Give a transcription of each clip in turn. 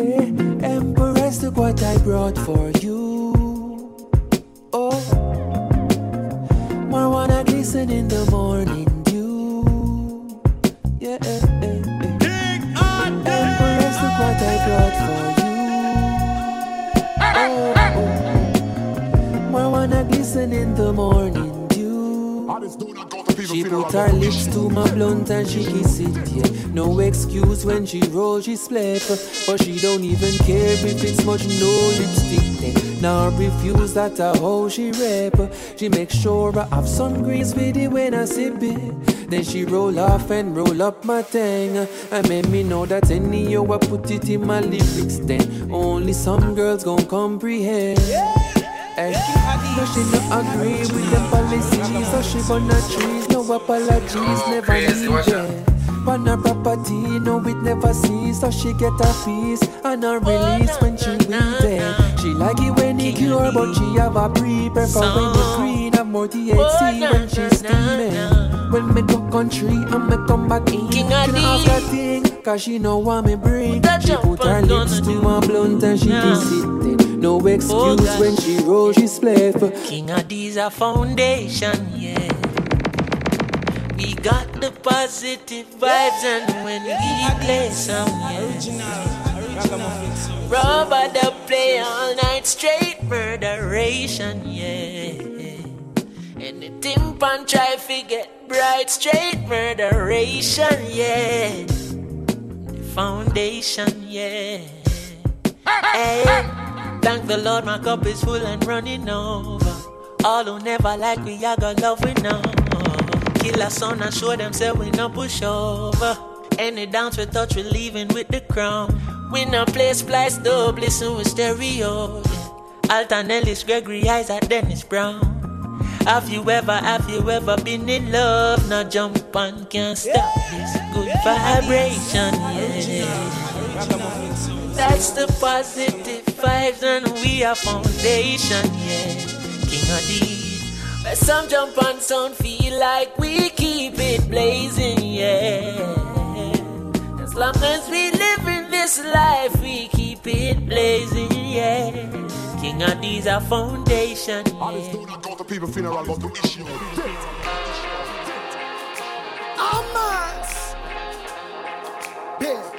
Eh, Empress, look what I brought for you. Oh, marijuana glisten in the morning dew. Yeah, eh, eh, eh. Empress, look what I brought for you. Oh, oh. marijuana glisten in the morning. She put her lips to my blunt and she kiss it, yeah. No excuse when she roll, she split. But she don't even care if it's much no lipstick then. Now refuse that a hoe she rap. She make sure I have some grease with it when I sip it. Then she roll off and roll up my thing. And make me know that any yo I put it in my lyrics then. Only some girls gon' comprehend. Hey. No, she no agree with the policy, so she her trees. No apologies, never needed. On her property, no it never cease, so she get a piece and a release when she it. She like it when it cure, but she have a pre prefer when it green have more THC when she steaming. When me go country and me come back in, she not a thing, cause she know what me bring. She put her lips to my blunt and she kiss it. Then. No excuse when she roll, she split. King Addies a foundation, yeah. We got the positive vibes and when we play some, yeah. Rubber the play all night straight murderation, yeah. And the timpan try to get bright straight murderation, yeah. The foundation, yeah. Hey, thank the Lord, my cup is full and running over. All who never like we, I got love we know. Kill son and show them say we no push over. Any dance we touch, we leaving with the crown. We no play splice dub, listen with stereo. Alton Ellis, Gregory Isaac, Dennis Brown. Have you ever, have you ever been in love? Now jump and can't stop this good vibration, yeah. That's the positive vibes and we are foundation, yeah. King Addies. Where some jump and sound feel like we keep it blazing, yeah. As long as we live in this life, we keep it blazing, yeah. King Addies are foundation, yeah. Go to people funeral, but the issue. Amas. Yeah.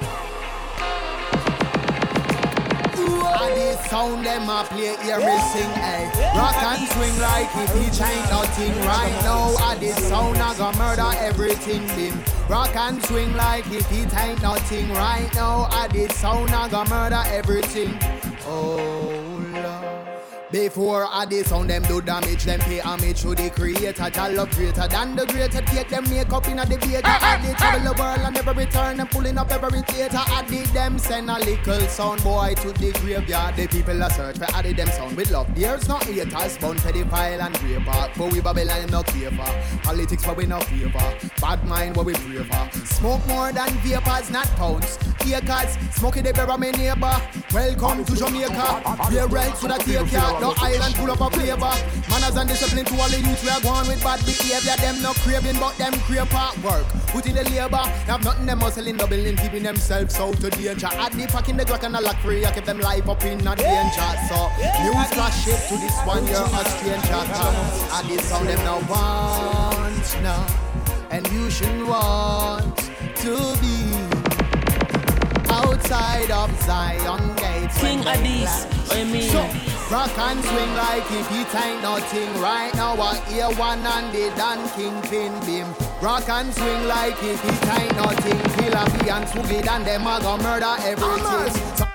And this sound them a play, hear me sing, eh? hey. Rock and swing like it, each ain't nothing right now. And this sound I gonna murder everything, bim. Rock and swing like if it ain't nothing right now. And this sound I gonna murder everything. Oh Lord. Before I did sound them do damage, them pay homage to the creator. Jah love greater than the greater. Take them makeup in a theater. I did travel the world and never return. Them pulling up every theater. I did them send a little sound boy to the graveyard. The people are search for added them sound with love. There's no haters, bound for the pile and raver. But we Babylon no care for. Politics but we no favor. Bad mind what we for. Smoke more than vapors, not pounds. Acres, smoking the bear my neighbor. Welcome to Jamaica. We're right to the take. No island full of a flavor. Manners and discipline to all the youth. We are going with bad behavior. Them no craving, but them crave hard work. Put in the labor. Have nothing them hustling, doubling, keeping themselves out to danger. Add the pack in the Glock and the lock free. I keep them life up in a danger. So news flash it to this one. You're a stranger. I did sound them now want now, and you should want to be outside of Zion gates. King of what you mean? So, rock and swing like if it ain't nothing right now. I hear one and the Dan Kingpin beam. Rock and swing like if it ain't nothing. Killer B and Swoogie and them a go murder everything. So,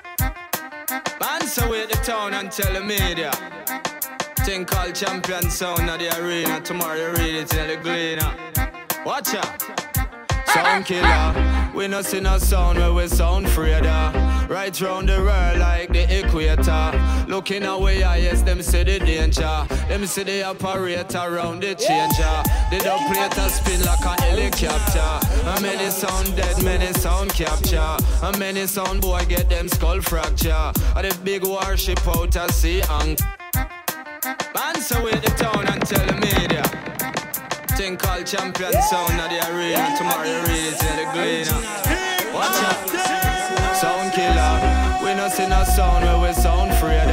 Bounce away the town and tell the media. Thing called champion sound of the arena. Tomorrow you read it in the gleaner. Watch out. Sound killer. We no see no sound where we sound fraider. Right round the world like the equator. Looking away, yes, them see the danger. Them see the operator round the changer. The dubplater spin like a helicopter. And many sound dead, many sound capture. And many sound boy get them skull fracture. And the big warship out at sea and Bounce away the town and tell media. Thing called champion sound of the arena. Tomorrow you it in the gleaner. Watch out. Sound killer. We no no see no sound where we sound afraid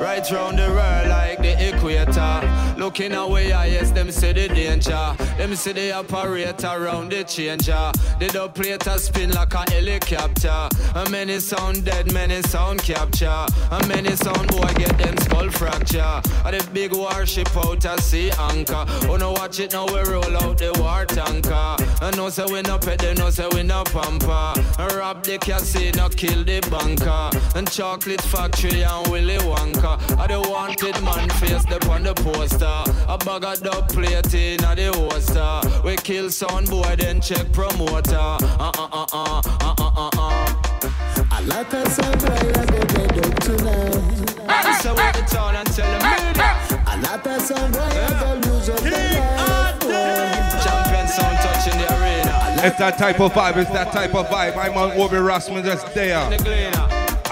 Right round the world like the equator. Looking away, I yes, them see the danger. Them see the operator around the changer. The dubplater spin like a helicopter. And many sound dead, many sound capture. And many sound boy get them skull fracture. And the big warship out at sea anchor. Oh no, watch it now, we roll out the war tanker. And know say we no pet, they know say we no pamper. And rob the casino, kill the banker. And chocolate factory and Willy Wonka. I the wanted man face up on the poster. A bag of dub plate in the holster. We kill sound boy, then check promoter. Uh uh uh uh uh uh uh uh. A lot of sound boy I go dead up tonight. Answer with the town and tell them media. A lot of sound boy I go It's that type of vibe, it's that type of vibe. I'm on Obi Rasmus just there.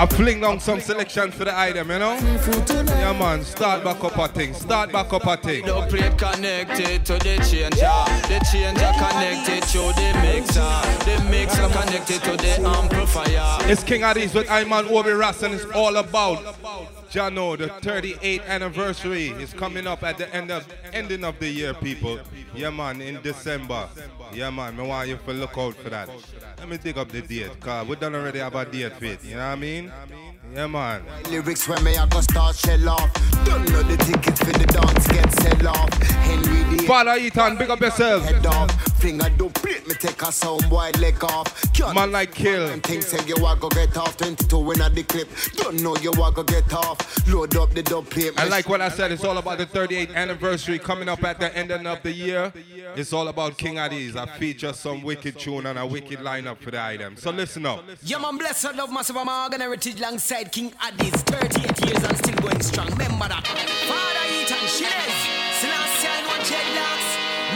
I fling down some selection for the item, you know? Yeah, man, start back up a thing, start back up a thing. The plate connected to the changer. The changer connected to the mixer. The mixer connected to the amplifier. It's King Addies with Iman Obi Ras and it's all about Jano, the 38th anniversary is coming up at the end of ending of the year, people. Yeah, man, in December. Yeah, man, I want you to look out for that. Let me dig up the date, cause we don't already have a date for it, you know what I mean? Yeah, man. Lyrics when me I go start shell off. Don't know the tickets for the dance get sell off. Henry the Father Ethan, big up yourself. head off. Finger don't plate me take a sound boy leg off. Can't Man like kill. Them things say you a go get off 22 when at the clip. Don't know you a go get off. Load up the dub plate. I like what I said. It's all about the 38th anniversary coming up at the end of the year. It's all about King Addies. I feature some wicked tune and a wicked lineup for the item. So listen up. Yeah, man, blessed love massive of my organ heritage alongside King Addies. 38 years and still going strong. Remember that. Father Ethan, Shires, Selassie, I know Dreadlocks,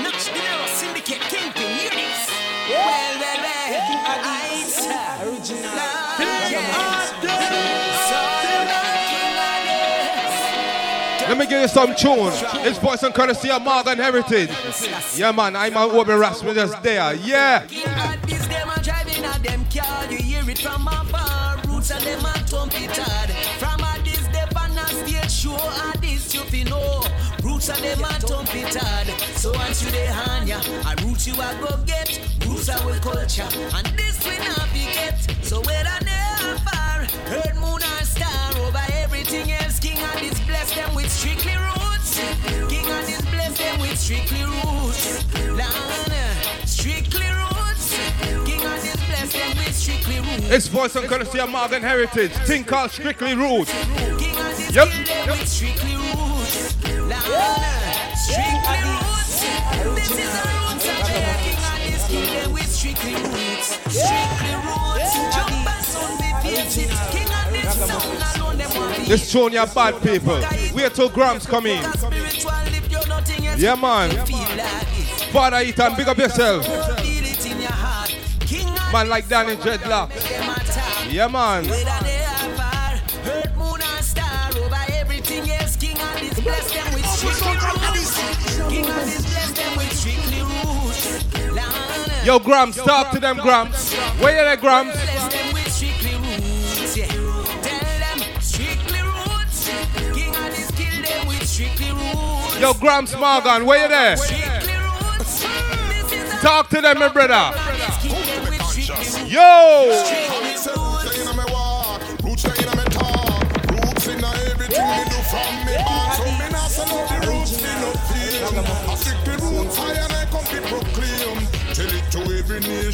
Notch, De Niro, Syndicate, Kingpin, this. Well, well, well, I Original. Let me give you some tune. It's voice and courtesy of Morgan Heritage. Yeah, man, I'm on Obi Rasmus just there. Yeah. King Addies, them a driving at them car. You hear it from afar. Roots of them a hard. From Addies, they ban a stage show. Addies, you fi know. Roots of them a hard. So once you dey hand ya, a roots you a go get. Roots are we culture, and this we not forget. So whether near far, earth, moon or star, over everything else, King Addies bless them with strictly roots. King Addies bless them with strictly roots. It's voice and courtesy of Morgan Heritage. Thing called Strictly. King Yep. strictly. Lana, strictly roots. This is the roots of. King Addies kill them with strictly roots. Strictly roots. Jump and sound be it. King Addies sound alone them want This tune your bad people. Wait till Gramps come in. Yeah, man. Father Ethan, big up yourself. Man like Danny Dreadlock. Them attack. Yeah, man. Whether they are far, earth, moon, or star, over everything else, King Addies bless them with strictly roots. King Addies bless them with strictly roots. Lana, Yo, Gramps, talk to them, Gramps. Where you there, Gramps? bless them with strictly roots. Yeah. Tell them strictly roots. King Addies kill them with strictly roots. Yo, Gramps Morgan, where you there? Strictly roots. This is a Talk to them, my brother. Addies kill them with strictly roots. Yo!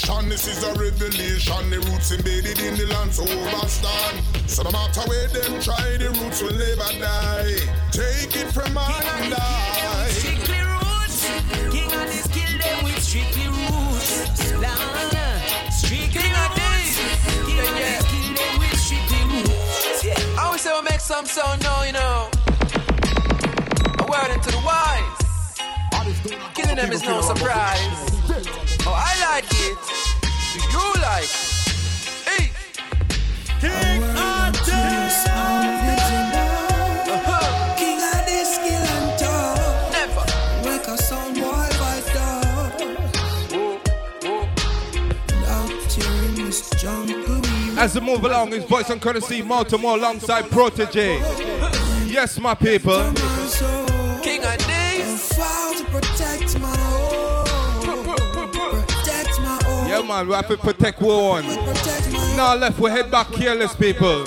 Nation, this is a revelation. The roots embedded in the land so overstand. So no matter where them try, the roots will never die. Take it from my and I. Strictly roots. King Addies kill them with strictly roots. Lana, strictly roots. King Addies kill them with strictly roots. Yeah. I always say we make some sound now, you know. A word into the wise. Killing them is no surprise. Oh, I like it. Do you like it? Hey. King uh-huh. King Addies, skill and talk. Never. Make a sound boy vibe dog. Whoa, whoa. Out here in this jungle, we As we move along, his voice and courtesy, Baltimore alongside Protoje. Yes, my people. Man, we have to protect one. Now left, we head back careless, people.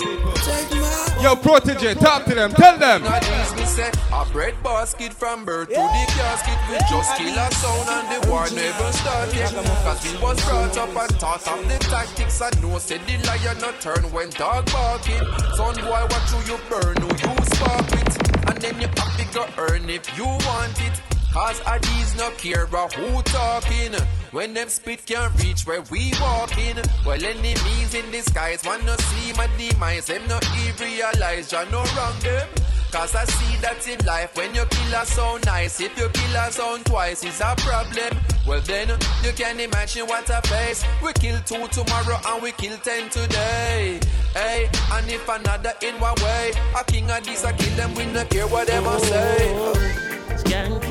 Yo, Protoje, talk to them, tell them. A bread basket from birth to the casket. We just kill a sound and the war never start yet Cause we was brought up and taught of the tactics. And no said the lion not turn when dog barking. Son boy watch who you burn, who you spark it And then you have to earn if you want it Cause a these no care about who talking. When them spit can't reach where we walking. Well enemies in disguise wanna see my demise. Them no even realize you no wrong them. Cause I see that in life when you kill a sound nice If you kill a sound twice it's a problem. Well then you can imagine what I face. We kill two tomorrow and we kill ten today. Hey, and if another in one way A king of this I kill them we no care what them a say. Skanking,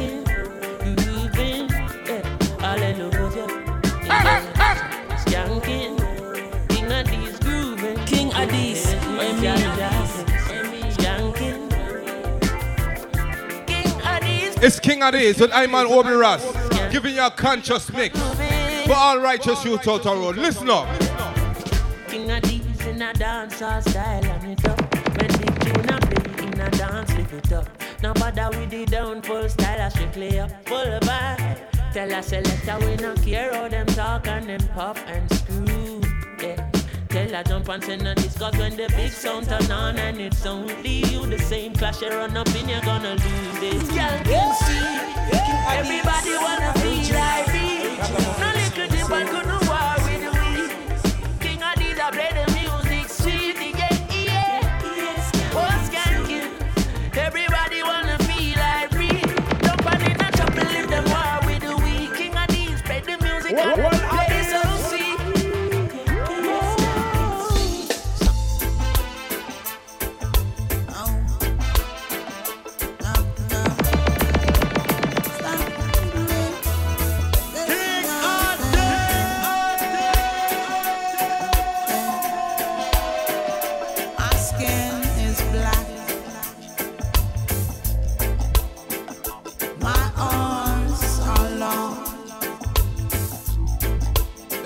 It's King Addies with Iman Obi Ras, giving you a conscious mix for all righteous youth out on road. Listen up. King of in a style and it up. When the tune in a dance, it up. Now bother with the down full style, up full. Tell a we care them talk and them and screw. Yeah. Tell a jump and send a discuss when the big sound turn on and it's only you. The same clash you run up in, you're gonna lose this. Girl, can see. Everybody wanna feel like me.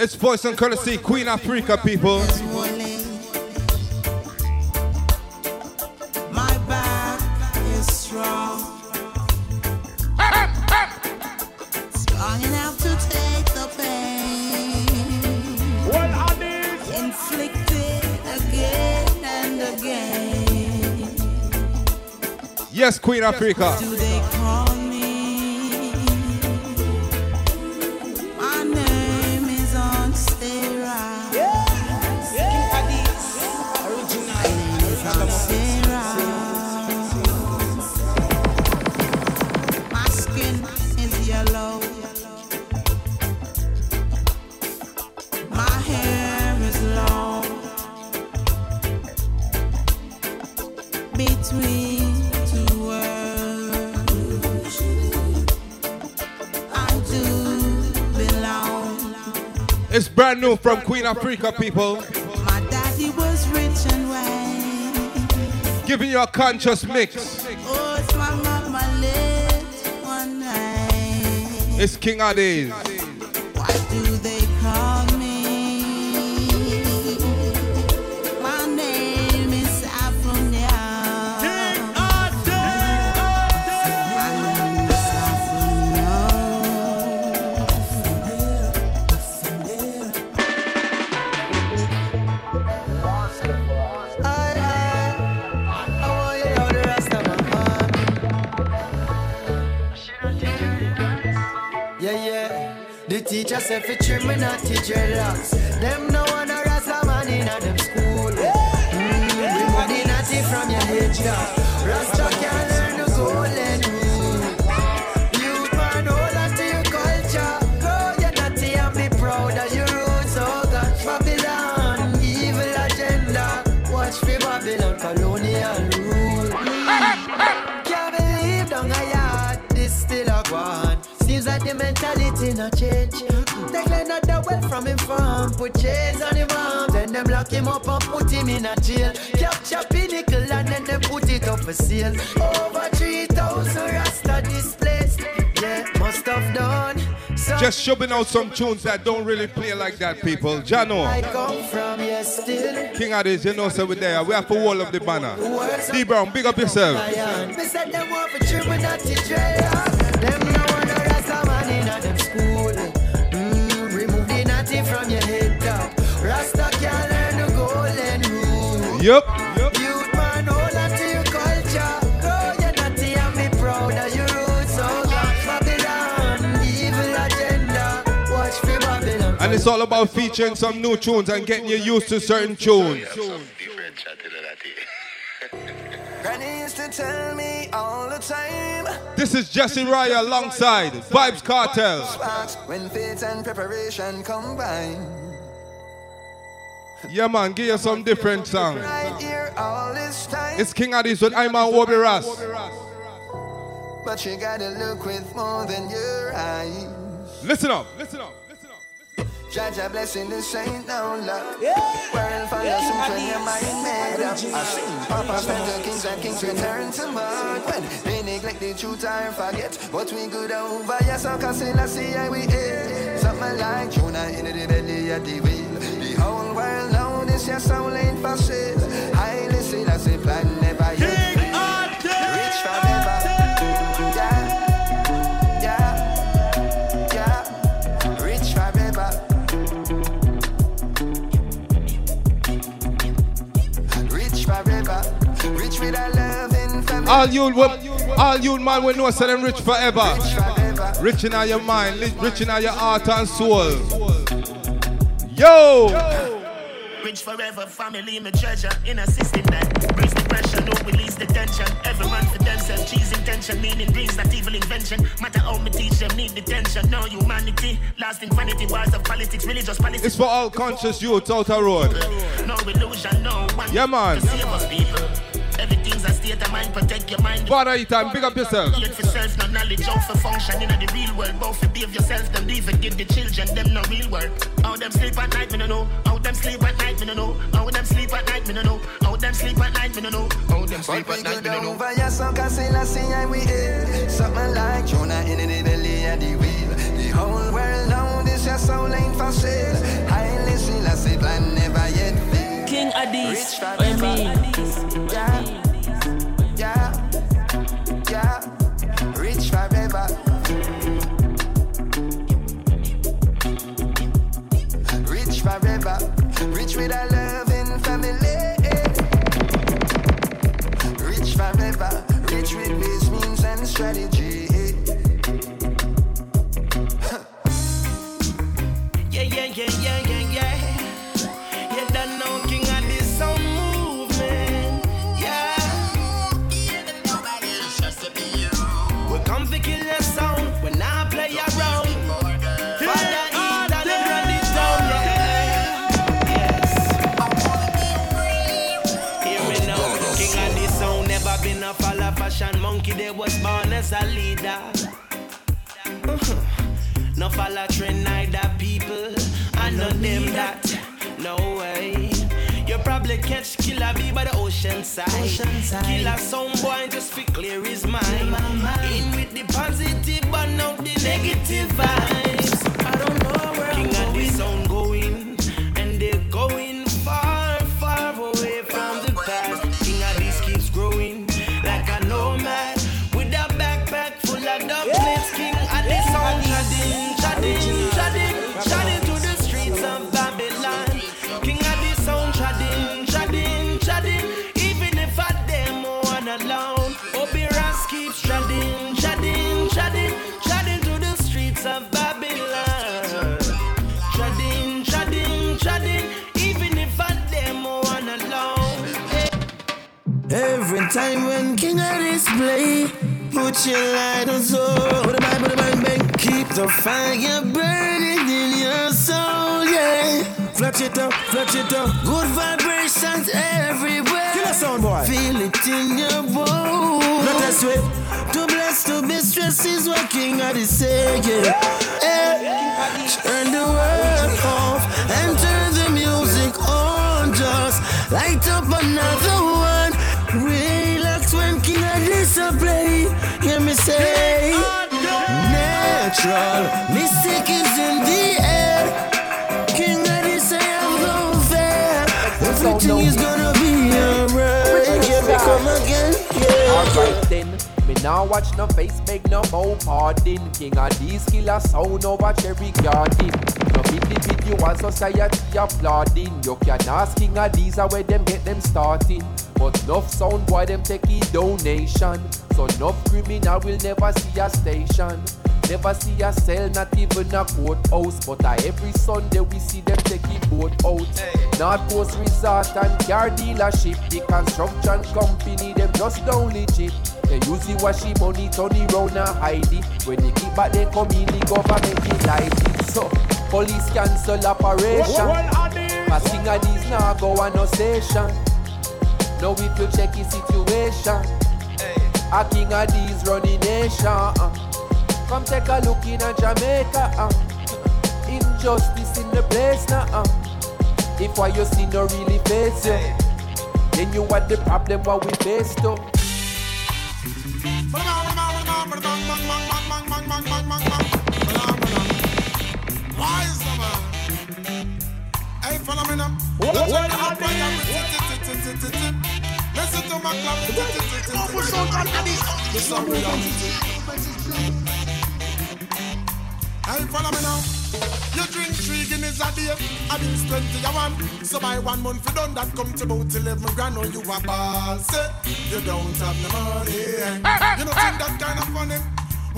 It's voice and courtesy, Queen Ifrica, people. It's woolly. My back is strong. Strong enough to take the pain. Inflicted again and again. Yes, Queen Ifrica. Brand new from Queen Ifrica, people. My daddy was rich and well. Giving you a conscious mix. Oh, it's my mama late one night. It's King of said for trim me not teach dreadlocks. Them no one a rasta man in a them school. Mm, we money natty from your head job. Rasta can't learn the golden rule. Youth man, hold on to your culture. Grow your natty and be proud of your roots. Oh God, Babylon, evil agenda. Watch for Babylon colonial rule. Can't believe down yard, this still a go. Seems like the mentality not change. Put chains on him arms, and them lock him up and put him in a jail. Capture pinnacle and then they put it up for sale. Over 3,000 Rasta displaced. Yeah, must have done. some Just shoving out some tunes that don't really play like that, people. Jano. I come from, yes, still. King Addies, you know, so we're there. We have to wall up the banner. D Brown, big up yourself. Rule. Yup. Youth man, hold on to your culture. Grow your natty and be proud of your roots. Oh God, Babylon, evil agenda. Watch for Babylon. And it's all about featuring some new tunes and getting you used to certain tunes. Granny used to tell me all the time. This is Jesse Royal alongside Vybz Kartel. When faith and preparation combine. Yeah, man, give you some different songs. Right here all this time. It's King Addies with I'm on Obi Ras. But you gotta look with more than your eyes. Listen up, listen up. Judge a blessing, this ain't no luck. Yeah. World for your suit when your mind made up. I seen Papa spend the kings and kings return to mud. When they neglect the truth or forget. But we good over, yes, I can say, let's see how we ate. Something like Jonah in the belly of the wheel. The whole world know this, your soul ain't for sale. Highly see, that's a plan never yet. Rich forever. Yeah. Yeah. Yeah. Rich forever. Rich forever. Rich with a loving family. All you, all you man will know, say them rich forever. Rich in all your mind, rich in all your heart and soul. Yo! Rich forever, family, my treasure in a system that brings the pressure, no release the tension. Every man for themselves, cheese intention, meaning brings not evil invention. Matter how me teach them, need detention. No humanity, lasting vanity, wars of politics, religious politics. It's for all conscious youths out road. No illusion, no one. Yeah, man. To save us people. Everything's a state of mind, protect your mind. Father Ethan, big up yourself. Yet for self, no knowledge, how for function in the real world. Both for behave yourself, them leave forget the children, them no real work. How them sleep at night, me no know. How them sleep at night, me no know. How them sleep at night, me no know. How them sleep at night, me no know. How them sleep But at night, me no know. over your song, cause say, see how we ate. Something like Jonah in the belly of the wheel. The whole world know this, your soul ain't for sale. Highly see, let's say, never yet fail. King Addies, Rich I mean. Yeah. Yeah. Yeah. Rich forever. Rich forever. Rich with a loving family. Rich forever. Rich with means and strategy. Yeah, yeah, yeah, yeah. As a leader. Uh-huh. No follow trend, neither people. I know them that. No way. You probably catch Killer B by the ocean side. Killer some boy just fi clear his mind. In with the positive, but out the negative vibes. I don't know where King sound going, time when King of display, put your light on so. Bang, put bang, bang. Keep the fire burning in your soul, yeah. Flash it up, flash it up. Good vibrations everywhere. Kill a sound boy. Feel it in your bones. Not a sweat. Too blessed to be stressed is what King of the say, yeah. Eh, Turn the world off and turn the music on. Just light up another one. King Adisa play. Hear me say, natural. Mystic is in the air. King Adisa have no fear. Everything is gonna be alright. Here we come again. Yeah. Alright then. Me now watch no face, make no more pardon. King Addies killer sound over cherry garden. No big individual society applauding. You can ask King Addies where them get them starting. But enough sound boy them take a donation. So enough criminal will never see a station. Never see a cell, not even a courthouse. But uh, every Sunday we see them taking boat out. North Coast Resort and car dealership. The construction company, them just don't legit. They use the washing money, turn it round and hide it. When they keep back, they come in, the government light it. So, police cancel operation. Cause King Addies now go on no station. Now we will check the situation. A King Addies running nation. uh. Come take a look in a Jamaica. Uh. Injustice in the place now. Uh. If what you see no really face you, then you what the problem what we face too. Wise man. Hey, follow me now. What- Listen what to are my prayer. Listen to my Hey, follow me now. You drink three Guinness a day, and it's twenty a one. So by one month you done that come to about eleven grand. Oh, you a ball, say you don't have no money. You don't think that kind of funny?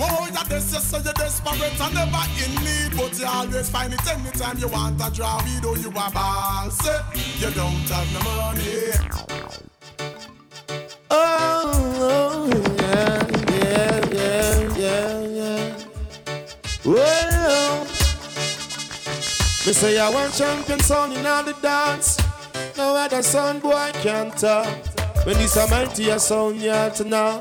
Oh, you're you say you're desperate and never in need, but you always find it anytime you want a draw. We know you a ball, say you don't have no money. Oh, oh, yeah, yeah, yeah, yeah, yeah. Well, me say I want champion sound in all the dance. No other sound boy can talk. When this a mighty a sound to know.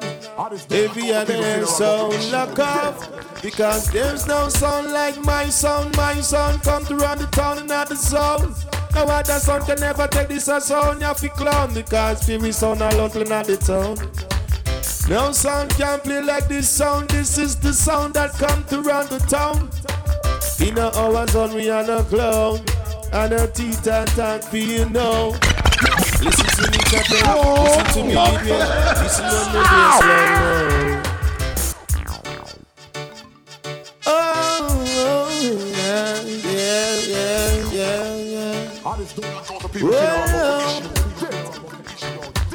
Every other sound lock off. Because there's no sound like my sound. My sound come to run the town and not the zone. No other sound can never take this a sound. You to clown because spirit sound alone to not the town. No sound can play like this sound. This is the sound that come to run the town. In a hours on we are no clown. And a teeth and tongue for you know. Listen to me, Captain. Listen to me, Gideon. Listen on the bassline. Oh, oh, yeah, yeah, yeah, yeah, yeah.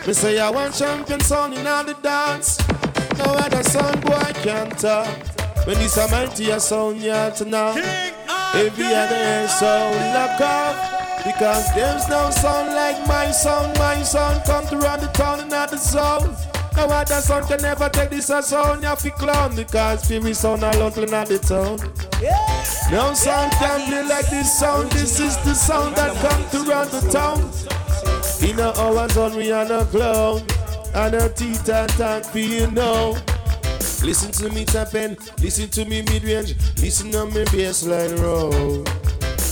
Me say I want champion sound in all the dance. No other sound boy can talk. When this a mighty a sound you have to know. Every other sound lock off. Because there's no sound like my sound. My sound come to run the town and not the sound. No other sound can never take this a sound. You have to clown because spirit sound alone to not the town. No sound can be like this sound. This is the sound that come to run the town. In a hours on we are no clown And a teeth and tongue for you know Listen to me tapping, listen to me mid-range Listen to me bassline roll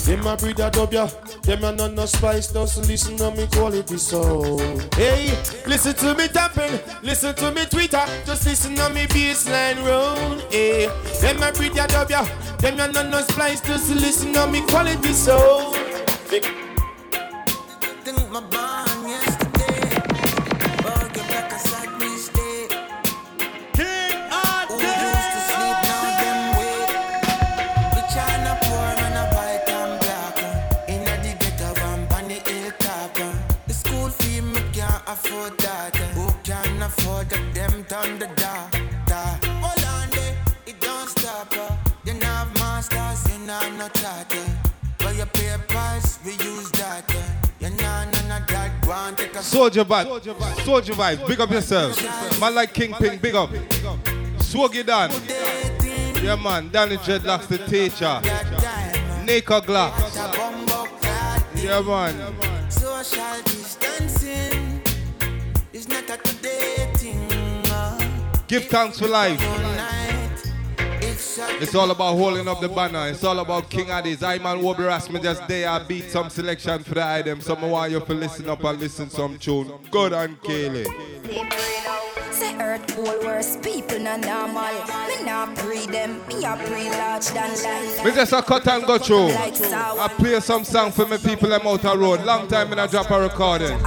Them a breed dub ya Them a none no spice Just listen to me quality sound Hey, listen to me tapping Listen to me Twitter. Just listen to me bassline roll Hey, them a breed dub ya Them a none no spice Just listen to me quality Big that? Them turn the. Hold on there, it don't stop. uh. You know have masters, you know no charter. But your we use that. uh. You know none of that. Take a Soldier vibe, soldier vibe, big up yourself. Man like Kingpin, big up. Swaggy Dan. Yeah man, Danny Dreadlocks the teacher. Nika Glock. Yeah man. Social distancing is not a today. Give thanks for life. It's all about holding up the banner. It's all about King Addies. I man Wobby Rasmus just there. I beat some selection for the item. Some want you to listen up and listen some tune. Good and Kaylee. Say earth cool worse people not normal. Me not pre them, me a pre large than life. Me just a cut and go through. I play some song for me people them out the road. Long time in I drop a recording.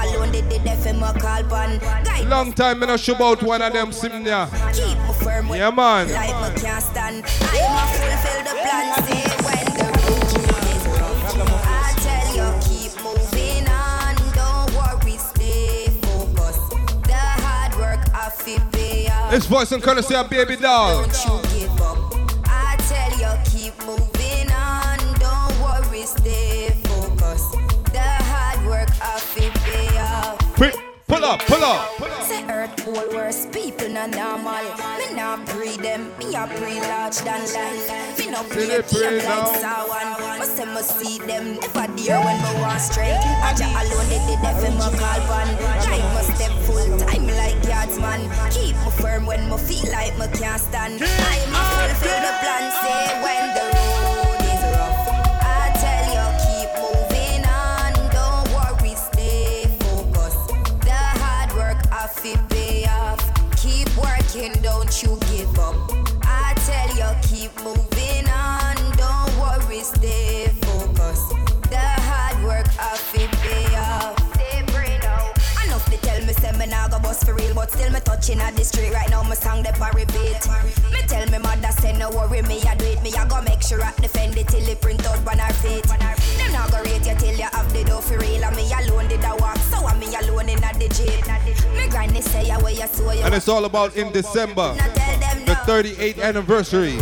Alone did the deaf in my call pan. Guide Long time in I show out one of them simnia. keep me firm Yeah man. me can't stand. I'm a fulfill the plan. Say when the road is rough. I tell you keep moving on. Don't worry, stay focused. The hard work I fit pay. This voice and courtesy of Baby Doll. Up, pull up. Say earth cool worse people not normal. Me not breed them, me a breed large than life. Me no breed the them like someone. Me say me see them never dear when me want strike. I just alone they did that for my call pan. Like me step full time like yardsman. Keep me firm when me feel like me can't stand. I am a fulfill the plan. Say when the but still me touching at the street right now. My song they for repeat. Me tell me mother say no worry, me I do it. Me I go make sure I defend it till it print out on her feet. Them not go rate you till you have the dough for real. And me alone did a walk, so I'm me alone in the jeep. Me granny say away you so you. And it's all about in December, the 38th anniversary.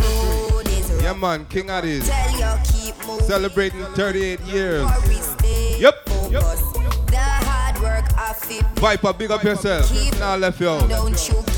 Yeah man, King Addies. Tell you keep moving. Celebrating 38 years. Stay Yep. Viper, big up yourself. Now left you out. Don't you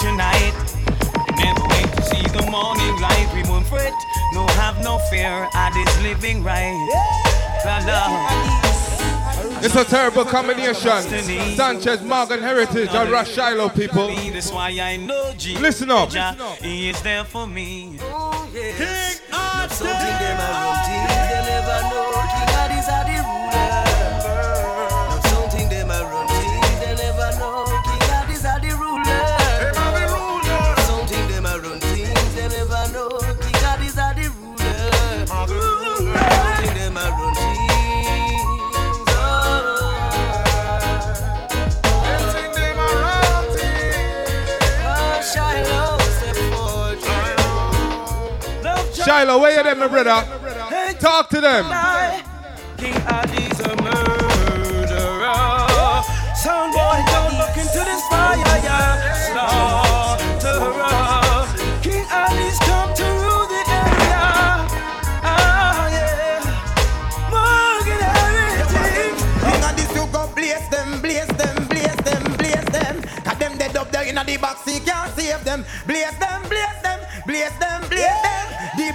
tonight, never wait to see the morning light. We won't fret, no have no fear. I is living right. La la. It's a terrible combination. Sanchez, Morgan Heritage, and Ras Shiloh people. That's why I know Jesus. Listen up. He is there for me. King Not Shiloh, where you them, my brother? Talk to them. King Addies a murderer. Sound boy, don't look into this fire, yeah. Slaughterer. King Addies come to rule the area. Ah, yeah. Morgan Heritage. King of you go blaze them, blaze them, blaze them, blaze them. Got them dead up there in the box, you can't save them. Blaze them,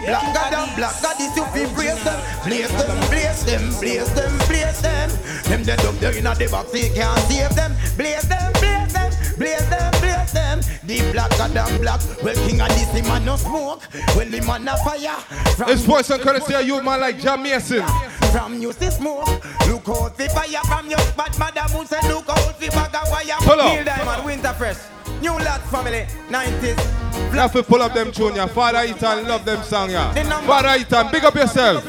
black god and black god you feel praise them. Blaze them, blaze them, blaze them, blaze them. Them dead up there in the box, you can't save them. Blaze them, blaze them, blaze them, blaze them. The black god and black. Well, king of this the man no smoke. Well, the man a fire. From This voice and courtesy of you, man, like John Mason. from you see smoke. Look out the fire from your bad mother who said look out the bag of wire. Pull up. Neil Diamond, Winterfresh. New Lot family, 90s. You have to pull up them tune, yeah. Father Ethan, love them song, yeah. Father Ethan, big up yourself.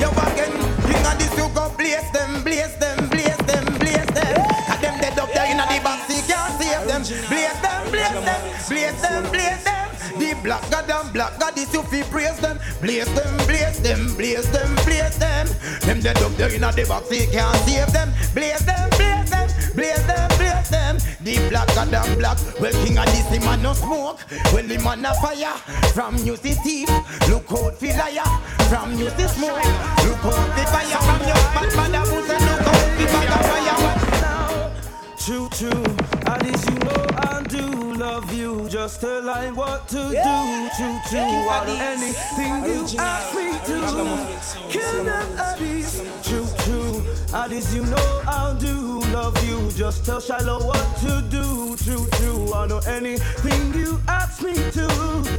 You again, king of this, you go blaze them, blaze them, blaze them, blaze them. Got them dead up there in the box, you can't save them. Blaze them, blaze them, blaze them, blaze them. The black god and black god is you fi praise them. Blaze them, blaze them, blaze them, blaze them. Them dead up there in the box, you can't save them. Blaze them, blaze them, blaze them, blaze them. The black god and black, well king of this, the man no smoke. Well the man a fire. From you see thief, look out fi liar. From you see smoke, look out fi fire. From your bad man a booze and look out fi bag of fire. True, true. At least you know I do love you. Just tell line what to do. True, true. I'll anything you ask me to. Kill them Addies. True, true. Addies, you know I'll do love you. Just tell Shiloh what to do. True, true. I know anything you ask me to.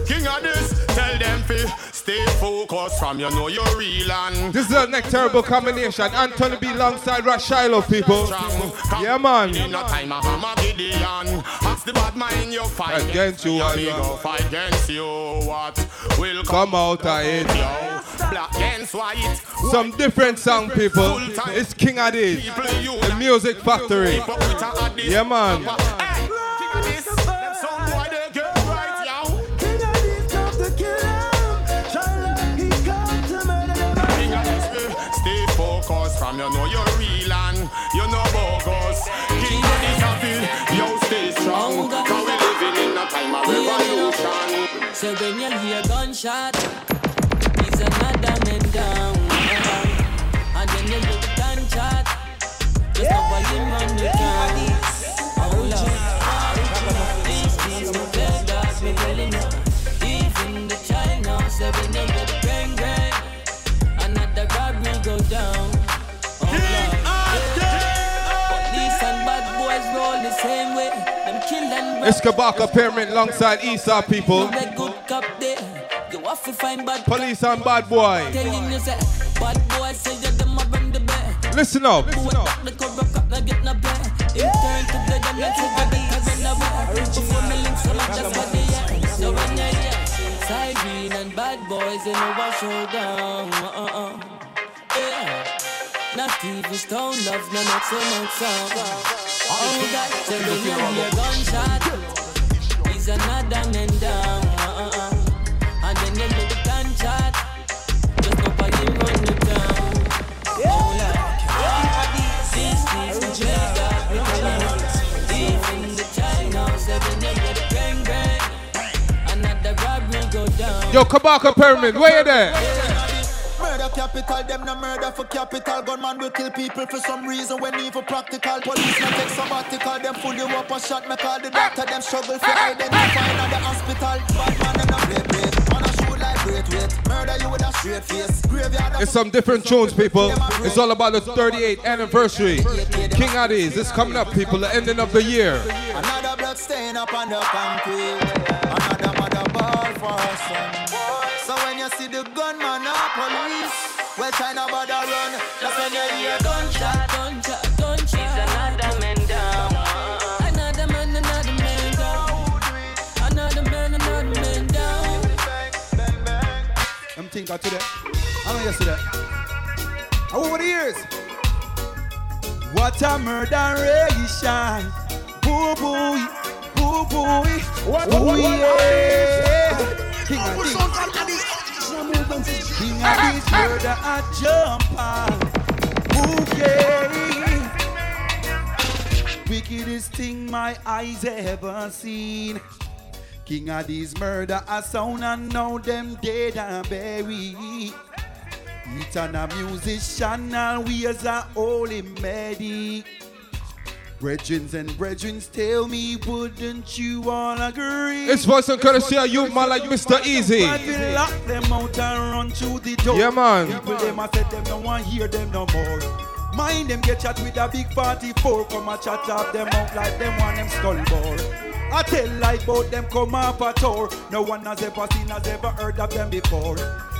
King Addies, tell them fi stay focused from you know you're real and This is a next terrible combination. Anthony B alongside Ras Shiloh, people. Yeah, man. in a time of Armageddon. Ask the bad mind you fight Against you, Yeah, I me know. go fight against you. What will Come out of it. Yo, black against white. Some different song, people. It's King Addies, the Music Factory. Yeah, man. You know you're real and you know bogus. King of stay strong. Cause we living in a time of revolution. So when you hear gunshot, he's another man down. It's Kabaka Pyramid alongside Esau, people. Good cop there. You to find bad Police and bad boy. Telling you say bad boy say you them a run the bed. Listen up. Listen up. The corrupt cop not get no pay. In turn to blood and let's see what they can away. Before me link so much that's what they are. So when you hear Siren and bad boys you know showdown. Uh uh uh. Yeah. Not even stone love, no not so much. Oh God, so when you hear gunshot, he's another man down. And then you look gunshot, just go by him run you down. Oh Lord, tell the another will go down. Yo, Kabaka Pyramid, where you there? Capital, them no murder for capital. Gunman will kill people for some reason when evil practical. Police not take sabbatical, them pull you up and shot me call the doctor. Them struggle for identifying at the hospital. Bad man them no play play. On a like great weight. Murder you with a straight face. Graveyard. It's some different tunes, people. It's all about the 38th anniversary. King Addies, it's coming up, people, the ending of the year. Another blood stain up on the concrete. Another mother ball for son. So when you see the gunman That's when you hear gunshot. Gunshot, gunshot. He's another man down. Another man, another man down. Another man, another man down. I'm thinking to that. I know you see that. Over the years. What a murderation. Boo boo. Boo boo. What- Ooh, what- what- yeah. King Addies. King Addies murder I jump yeah. Wickedest thing my eyes ever seen. King Addies murder a sound and now them dead and buried. A musician as a holy medic. Brethrens and brethrens tell me, wouldn't you all agree? It's voice and courtesy of you, man, like Mr. Easy. I will lock them out and run through the door. Yeah, man. People them a said them no want hear them no more. Mind them get chat with a big party 44. Come a chat up them out like them want them skull ball. I tell like about them come up a tour. No one has ever seen, has ever heard of them before.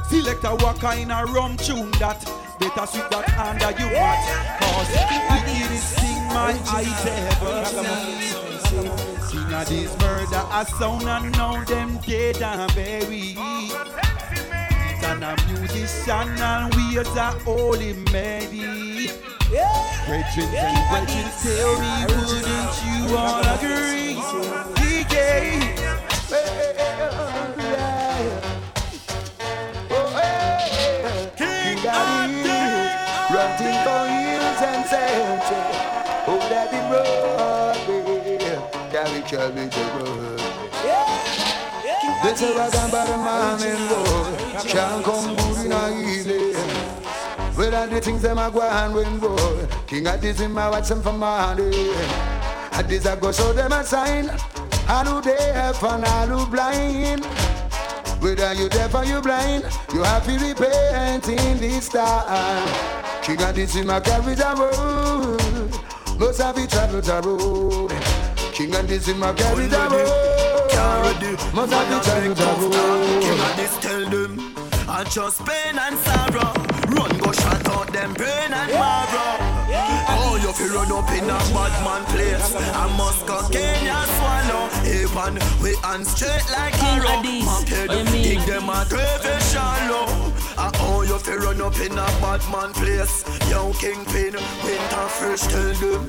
Select a what kind of rum tune that better sweet that under you mat. Cause the weirdest thing my eyes ever seen. King Addies murder a sound and now them dead and buried. And a musician and we as a holy lady. Brethren and brethren tell me, wouldn't you all agree? DJ. Carry Charlie the road. This is what I'm about a man and boy. Can't come good in a evening. Well, all the things them a go and win, boy. King Addies in my watch them for money. And this I go show them a sign. All who deaf and all who blind. Whether you deaf or you blind, you have to repent in this time. King Addies in my carry the road. Must have to travel the road. King Addies in my carry the road. Must have to travel the road. King Addies tell them I just pain and sorrow. Run go shut out them brain and marrow. Oh you feel run up in a bad man place. I must go Kenya swallow. Even we hand straight like King arrow. Addies, Map head what you mean? dig them a grave is shallow. Ah, Oh you feel run up in a bad man place. Young kingpin winter fresh tell them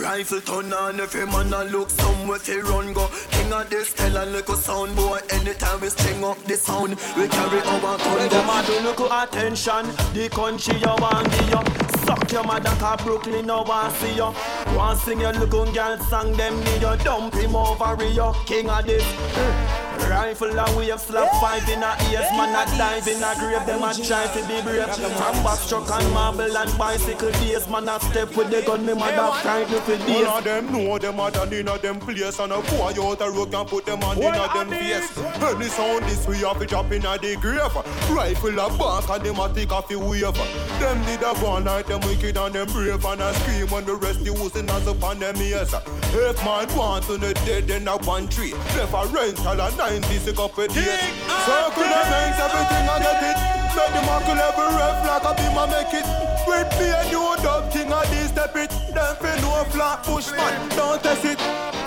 Rifle turn on every man a look somewhere fi run go King Addies tell a little sound boy Anytime we string up the sound We carry our gun them a do look attention, the country you want give you. Suck your mother cause Brooklyn no want see you. Want sing your little girl song, them need you dump him over Rio. King Addies. Rifle and wave slap five in a ears, man a dive in a grave, them a try to be brave. From backstroke and marble and bicycle days, man a step with the gun, me mother frightened for days. None of them know them a done in a them place And a boy out the road can put them on in a them face. Any sound this we have to drop in a the grave. Rifle a back and them a take off the wave. Them did a go like them wicked and them brave And a scream when the rest the whoosing us upon them ears. If man want to the dead then a one tree. Never rental a 96 up a days Circle the lines everything I get it. Make the muckle every ref like a beam I make it. With me and you dub king of this step it. Them fi no flat push man don't test it.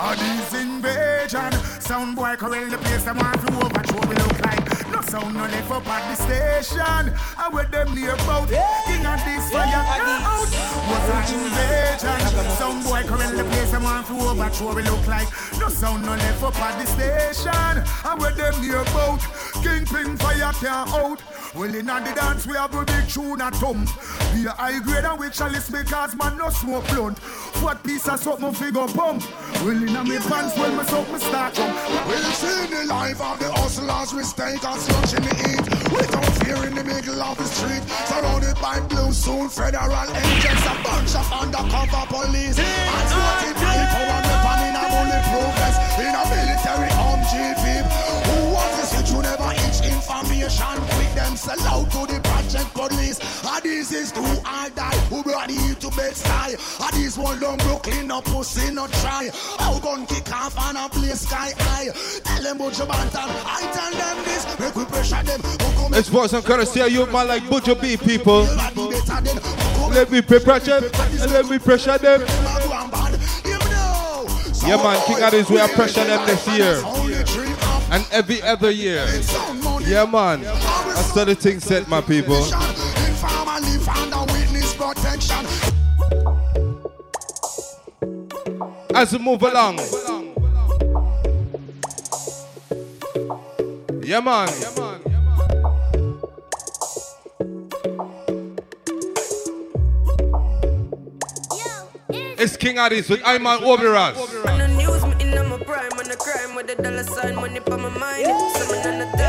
All these invasion Sound boy corral the place Them want to overthrow we look like sound no left up at the station. I where them near about King Addies fire out. What's an invasion. Sound boy corral the place Them want to overthrow we look like. No sound no left up at the station. And where them near about Kingpin fire can't out. Well, in the dance, we have a big tune a thump. Be a high grade and we chalice because man no smoke blunt. What piece of something figure pump? Well, in a me pants, when me soak me start. We'll see the life of the hustlers, we stay us lunch in the heat. Without fear in the middle of the street. Surrounded by blue soon, federal agents, a bunch of undercover police. And sporting rifle and weapon in a bulletproof vest. In a military armed GP. Who wants to see you never itch information? Quick them sell out to the police. Ah, this is too hard die. Who brought you to bed? Ah, this one long Brooklyn, no pussy, no try. How gun kick off and a play sky high. Tell them about your bantam. I tell them this. Make we pressure them. Come Let's put some courtesy you man like Butcher B people. Let me pressure them let me pressure them. Yeah man, King Addies we are pressure them this year. And every other year. Yeah man. That's the thing set my people. As we move along. Yeah man. It's King Addies with Iman Obi Ras. The news, on the crime with the dollar sign, money for my mind.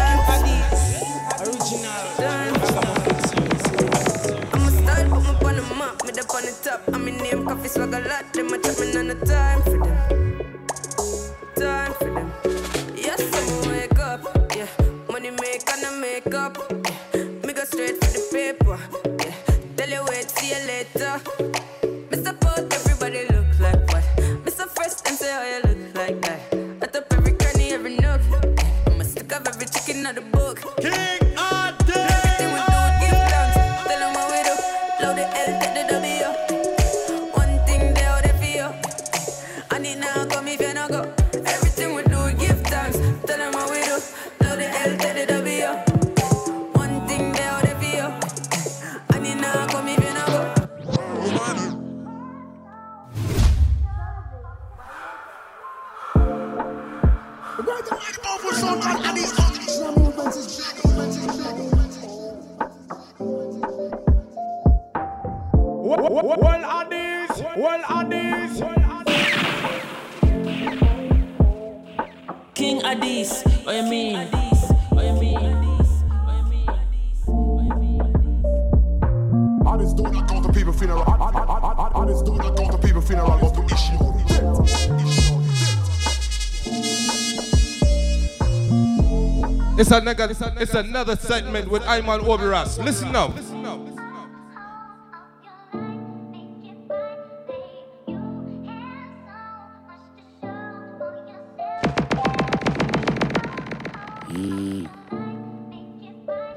It's another, it's another segment with Ayman Obi Ras. Listen now.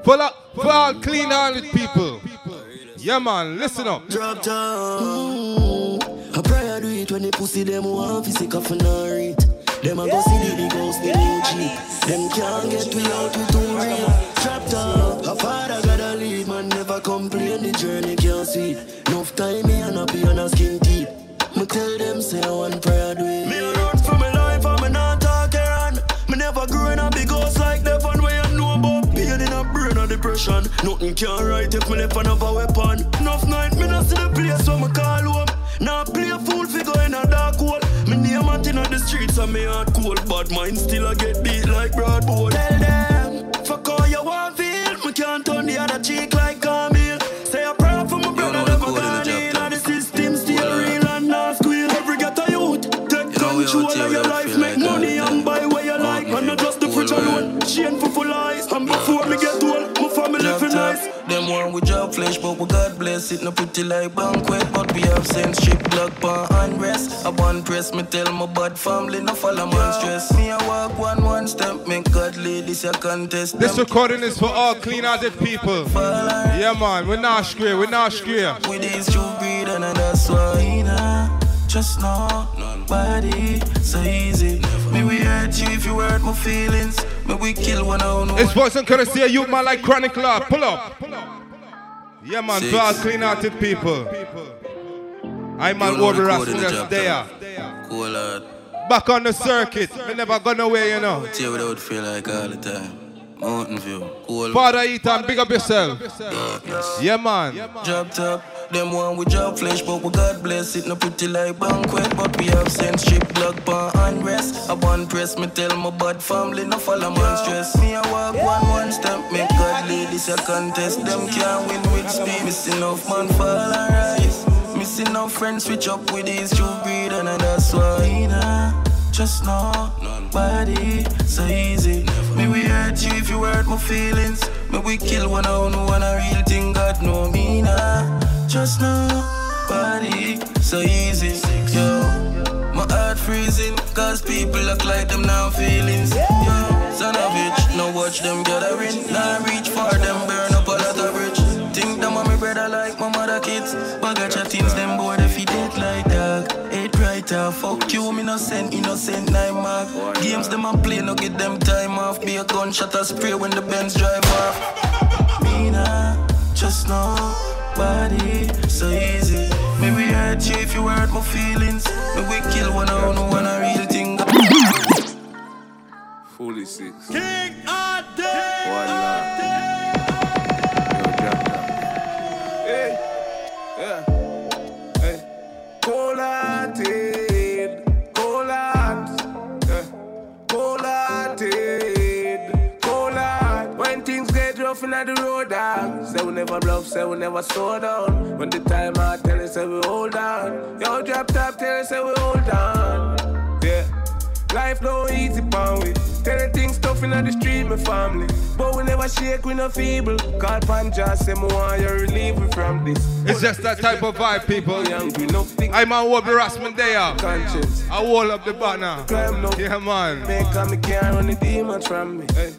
For, all- for all clean hearted people. Yeah, man, listen up. Drop down. I pray I do it when the pussy them of an it. Them a go see the big house, the new jeep. Them can't get me out with too real. Drop down. A father gotta leave, man. Never complain. The journey can't sweet. Enough time me and happy and a skin teeth. Me tell them say I want prayer do it. Me a run for my life, and me not talk around. Me never grew in a big house like that one where you know about pain in a brain or depression. Nothing can right if me left another weapon. And me heart cold, but mine still a get beat like broadboard. Tell them, fuck all you want feel. Me can't turn the other cheek like Camille. God bless it. No pretty like banquet, but we have sense. Strip block pan and rest. I one press, me tell my bad family, no follow man stress. Me I walk one one step, make God lead this a contest. This recording is for all clean hearted people. Yeah, man, we're not square, we're not square. With these true breed and that's why just know nobody so easy. Me we hurt you if you hurt my feelings. Me we kill one on one. It's voice and courtesy you, man, like Chronic Law. Pull up. Yeah, man, for all clean hearted people. I'm an Obi Ras, just there. Cool lad. Back on the circuit. We never gone away, you know. Tell what I would feel like all the time. Mountain View, cool. Father Ethan, big up yourself. Yeah, man. Job top, them one with job flesh, but we God bless it. No pretty like banquet, but we have sense. Strip block pan and rest. I one press, me tell my bad family, no follow man stress. Me I walk one one step, make God lead this a contest. Them can't win with speed. Missing off man fall and rise. Missing enough friends switch up with these true greed, and that's why nah. Just know nobody so easy. Me we hurt you if you hurt my feelings. Me we kill one on one a real thing. God know me nah. Just nobody so easy. Yo, my heart freezing cause people act like them now feelings. Yeah, son of bitch, now watch them gathering. Now reach for them, burn up a lot of bridge. Think them that my brother like my mother kids. But got your things, them boy, they feed it like dog. Eight writer, fuck you, me innocent, innocent, nine mark. Games them a play, no get them time off. Be a gunshot or spray when the Benz drive off. Me nah, just nobody so easy. Maybe hurt you if you hurt my feelings. Me we kill one on one a real thing. Fully six. King Voila. Yo, get in the road, dog. Say we never bluff, say we never slow down. When the time I tell you, say we hold on. Yo, drop top, tell you, say we hold on. Yeah. Life no easy pan we. Tell the things tough in the street, my family. But we never shake, we no feeble. Call Panja, say me want you relieve we from this. It's just that type of vibe, people. I'm on Obi Ras Mandea. Conscience. I wall up the banner. Yeah, man. Make me can't run the demons from me. Hey.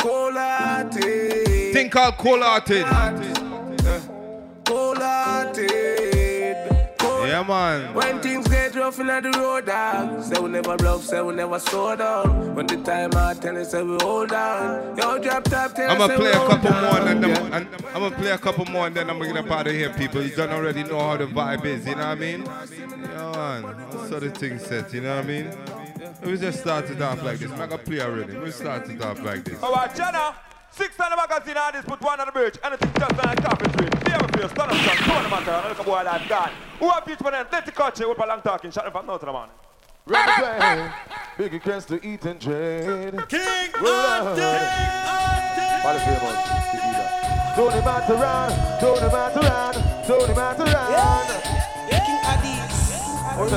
Collated. Thing called cold hearted. Collated. Yeah, man. When things get rough in the road, dog. Say we never bluff, say we never slow down. When the time I tell you, say we hold on. Yo, drop top, tell I'ma play a couple more and then Yeah. and I'm gonna play a couple more and then I'm gonna get out of here, people. You don't already know how the vibe is, you know what I mean? Yeah, man. How the thing set, you know what I mean? We just started off like this. I'm gonna play already. We started off like this. All right, Jenna. Six on the magazine artists put one on the bridge. Anything just like coffee street. See how it feels. Stand up, son. Two on the matter. And look at boy like God. Who have beach for them? Let the culture. With a long talking. Shut them from now to the morning. Ready play. Biggie Crest to eat and trade. King of All the famous. Tony Matterhorn, Tony Matterhorn, Tony Matterhorn. King Addies. What tell them about Chuck More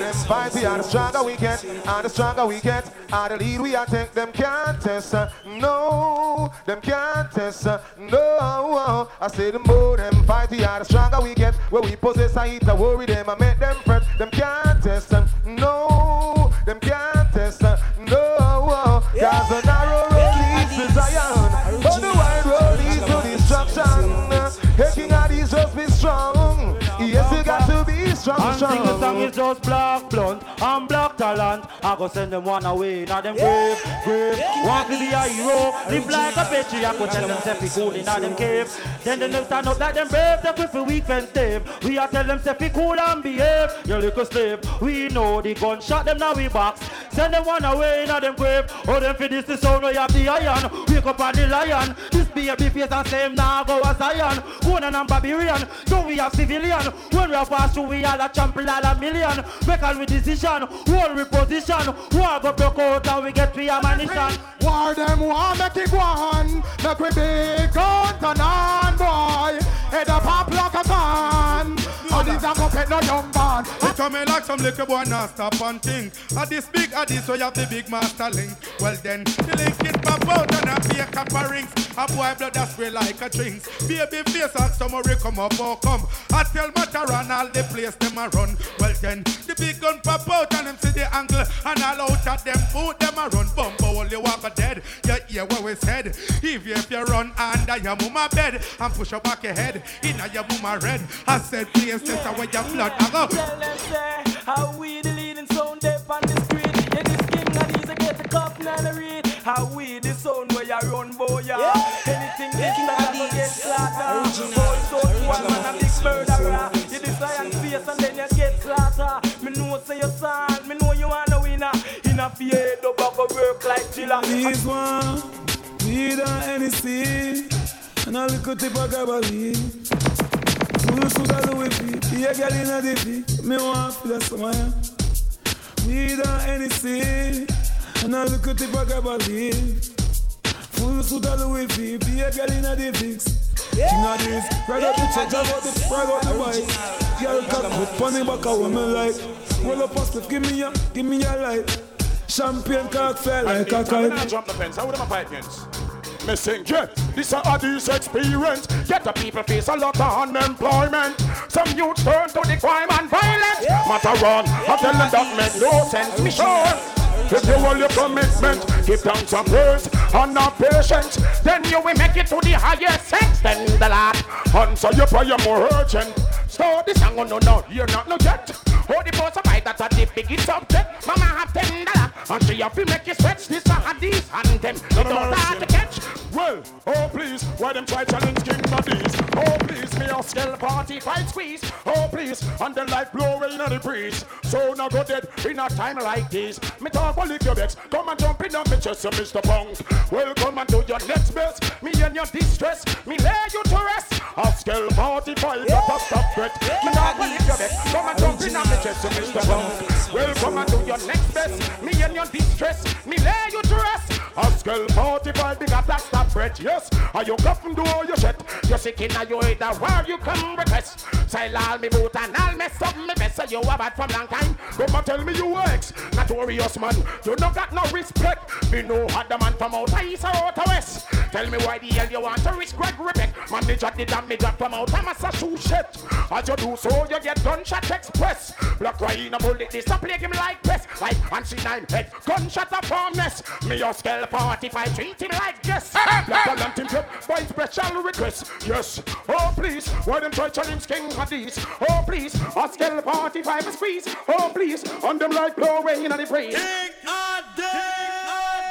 them fight, are the stronger we get, and the stronger we get, and the lead we are take them can't test, uh, no, them can't test, uh, no. I say the more them fight, we are the stronger we get. Where we possess, I eat, I worry them, I make them fret, them can't test, uh, no, just black blunt talent. I go send them one away, now them grave, grave. Want to be a hero, live like a patriot. I go tell them step cool in them cave. Then they them stand up like them brave, step with a weak and stave. We are tell them step cool and behave. You little slave, we know the gun shot them now we box. Send them one away, now them grave. Oh them for this the sound we have the iron. Wake up on the lion. This baby face and same now go as iron. Conan and Barbarian, so we have civilian. When we are pass through, we all a champion, all a million. Make all with decision, whole reposition. War go broke out and we get three ammunition. War them want make it go on Make we big gun turn on boy Head up pop like a gun And these a go pet no young man It coming like some little boy not stop and think. At this big, at this, so you have the big master link. Well then, the link is pop out and a be a copper rings. A boy blood that spray like a drinks. Baby face and summary come up or come. I tell Matterhorn all the place them a run. Well then, the big gun pop out and them see the angle. And all out at them boot them a run. Bumbo only walk a dead. You hear what we said. If you, if you run under your mama bed and push up back your head, in your mama red. I said, please, that's where your blood I go. Tell them say how we the leading sound deaf on the street. Yeah, this king and these a get the cup and the read. How we the sound where you run boy yeah. Anything this that I get slaughtered. Boy so one man a big murderer. You this lion face and then you get slaughtered. Me know say you sad, me know you want a winner. In a fear, back go work like chiller. This one, weed and NEC, and a little tip of Gabali. Full suit of Louis V, be a girl in a dippy. Me want feel some yeah. Weed and NEC, and a little tip of Gabali. Full suit of Louis V, be a girl in a dippy. King Addies, ride up the check, drive out the, ride out the bike. Girl, cock up on the back of what like. Roll up a split, give me a, give me a light. Champagne cock fell like a kite. Jump the fence, how would I fight against? Me sing, yeah, this a this experience. Get the people face a lot of unemployment. Some youths turn to the crime and violence. Matter on, I tell them that make no sense. Me sure. If you hold your commitment, give thanks and praise and not patience, then you will make it to the highest. Then the Lord answer your prayer more urgent. So this song, oh no, no, you're not no jet. Oh, the boss of that's a the biggest subject. Mama have ten dollar, and she have to make you stretch this a this and them. You don't start to catch. Well, oh please, why them try challenge king of these? Oh me a scale party fight squeeze. Oh please, and the light blowing in the breeze. So now go dead in a time like this. Me talk lick your vex. Come and jump in on me chest, Mr. Punk. Welcome and do your next best. Me and your distress, me lay you to rest. A scale party fight, got a stop threat. Me talk lick your vex. Come and jump in on me chest, Mr. Punk. Welcome and do your next best. Me and your distress, me lay you to rest. A scale party fight, up that stop threat. Yes, are you come do all your shit? You're sick in a you either where you come request. Say all me boot and I'll mess up me best. So you had from long time. Come and tell me you ex, notorious man. You no got no respect. Me no had the man from out east or out west. Tell me why the hell you want to risk Greg Rebek. Man, me drop the damn me drop from out of Massachusetts. As you do so, you get gunshot express. Black right a bullet, this a plague him like pest. Like fancy nine head, gunshot a formless. Me your scale 45, treat him like guest. Black a lantern trip, by special request. Yes, oh please, why them try challenge King Addies? Oh please, scale 45 a squeeze. Oh please, on them like blowing in the breeze. King Addies!